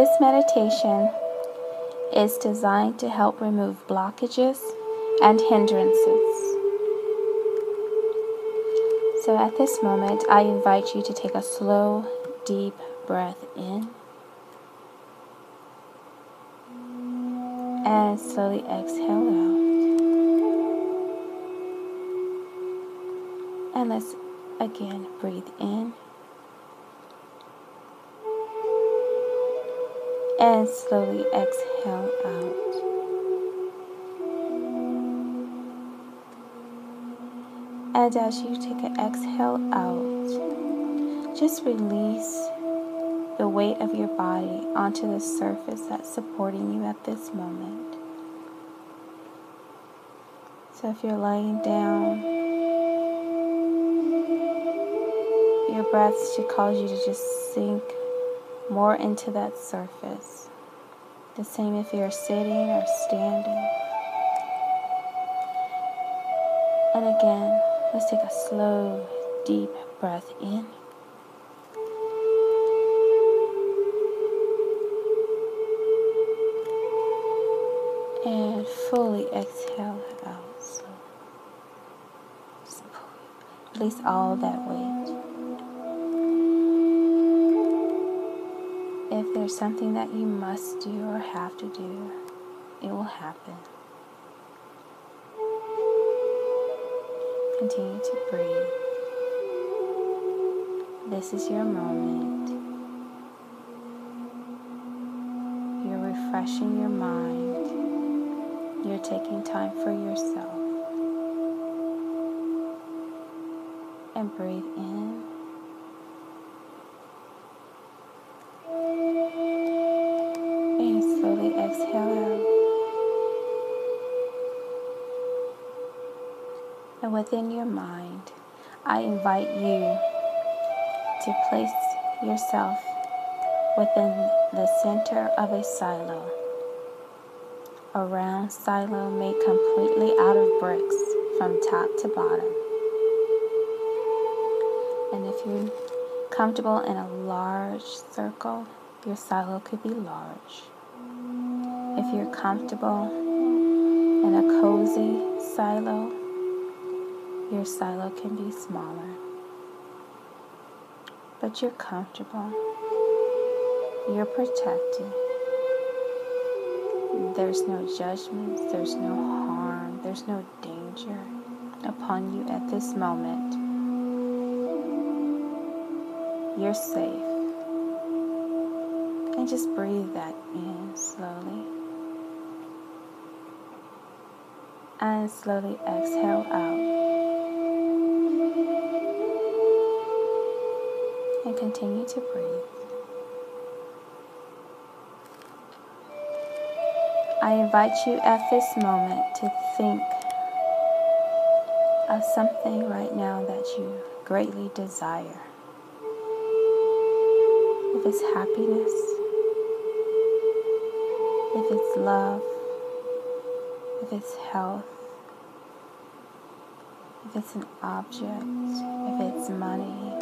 This meditation is designed to help remove blockages and hindrances. So at this moment, I invite you to take a slow, deep breath in and slowly exhale out. And let's again breathe in and slowly exhale out. And as you take an exhale out, just release the weight of your body onto the surface that's supporting you at this moment. So if you're laying down, your breath should cause you to just sink more into that surface. The same if you're sitting or standing. And again, let's take a slow, deep breath in. And fully exhale out. So, release all that weight. If there's something that you must do or have to do, it will happen. Continue to breathe. This is your moment. You're refreshing your mind. You're taking time for yourself. And breathe in. And within your mind, I invite you to place yourself within the center of a silo. A round silo made completely out of bricks from top to bottom. And if you're comfortable in a large circle, your silo could be large. If you're comfortable in a cozy silo, your silo can be smaller, but you're comfortable. You're protected. There's no judgments, there's no harm, there's no danger upon you at this moment. You're safe. And just breathe that in slowly. And slowly exhale out. and continue to breathe. I invite you at this moment to think of something right now that you greatly desire. If it's happiness, if it's love, if it's health, if it's an object, if it's money,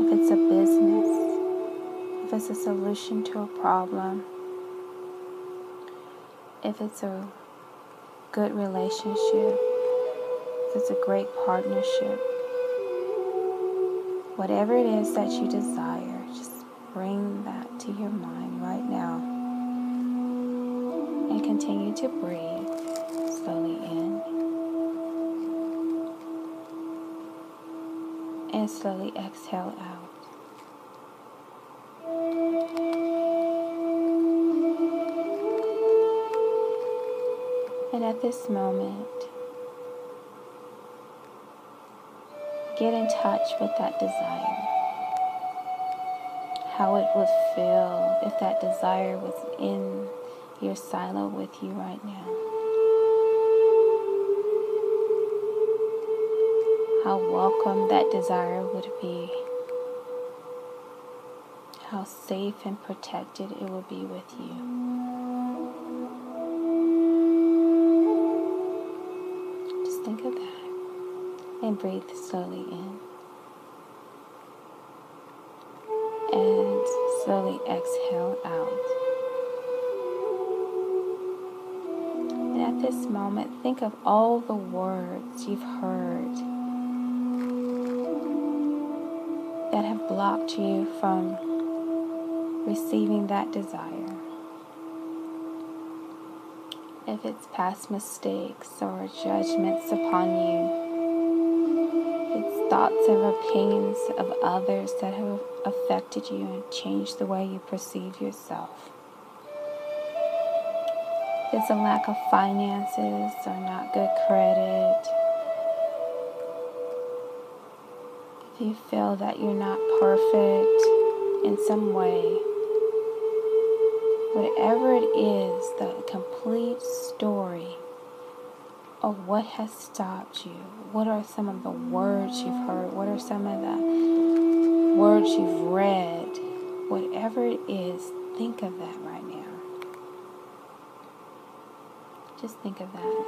if it's a business, if it's a solution to a problem, if it's a good relationship, if it's a great partnership, whatever it is that you desire, just bring that to your mind right now and continue to breathe in and slowly exhale out. And at this moment, get in touch with that desire. How it would feel if that desire was in your silo with you right now. How welcome that desire would be. How safe and protected it will be with you. Just think of that. And breathe slowly in. And slowly exhale out. And at this moment, think of all the words you've heard that have blocked you from receiving that desire. If it's past mistakes or judgments upon you, it's thoughts and opinions of others that have affected you and changed the way you perceive yourself. If it's a lack of finances or not good credit. You feel that you're not perfect in some way, whatever it is, the complete story of what has stopped you. What are some of the words you've heard? What are some of the words you've read? Whatever it is, think of that right now. Just think of that.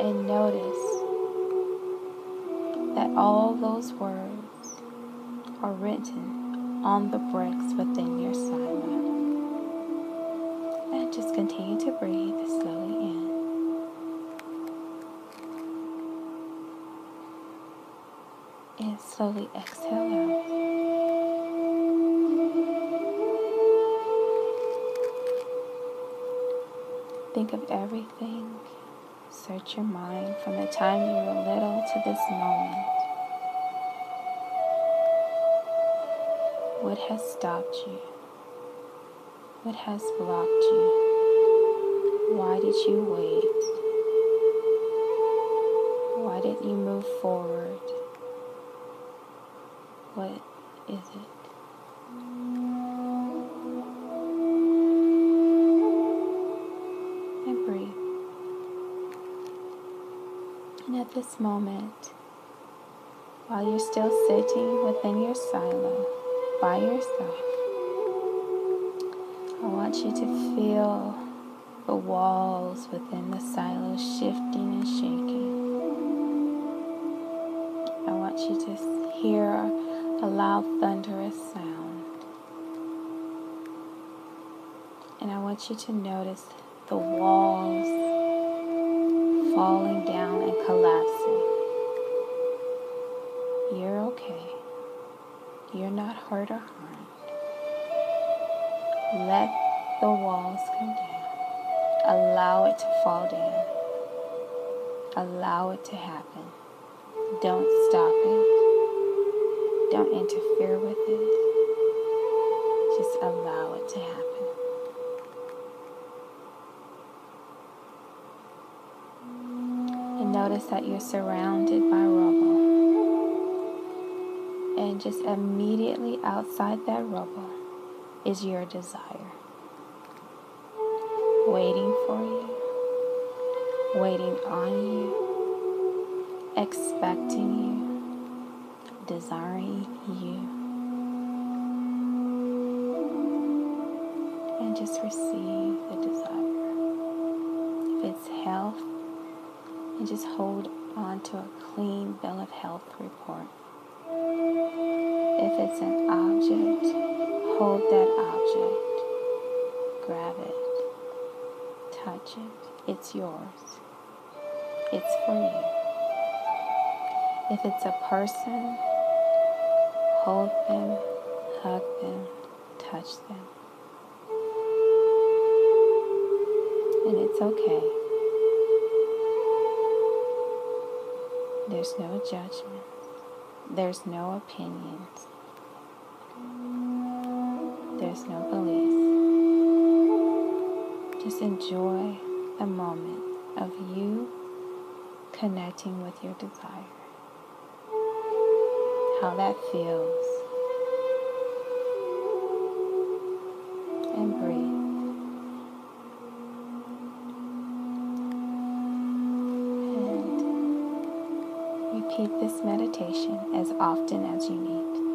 And notice that all those words are written on the bricks within your silo. And just continue to breathe slowly in. And slowly exhale out. Think of everything. Search your mind from the time you were little to this moment. What has stopped you? What has blocked you? Why did you wait? Why didn't you move forward? What is it? And at this moment, while you're still sitting within your silo by yourself. I want you to feel the walls within the silo shifting and shaking. I want you to hear a loud, thunderous sound. And I want you to notice the walls falling down and collapsing. You're okay. You're not hurt or harmed. Let the walls come down. Allow it to fall down. Allow it to happen. Don't stop it. Don't interfere with it. Just allow it to happen. And notice that you're surrounded by rubble and just immediately outside that rubble is your desire. Waiting for you, waiting on you, expecting you, desiring you. And just receive the desire. If it's health, and just hold on to a clean bill of health report. If it's an object, hold that object. Grab it. Touch it. It's yours. It's for you. If it's a person, hold them, hug them, touch them. And it's okay. There's no judgment. There's no opinions. There's no beliefs. Just enjoy the moment of you connecting with your desire. How that feels. And breathe. Repeat this meditation as often as you need.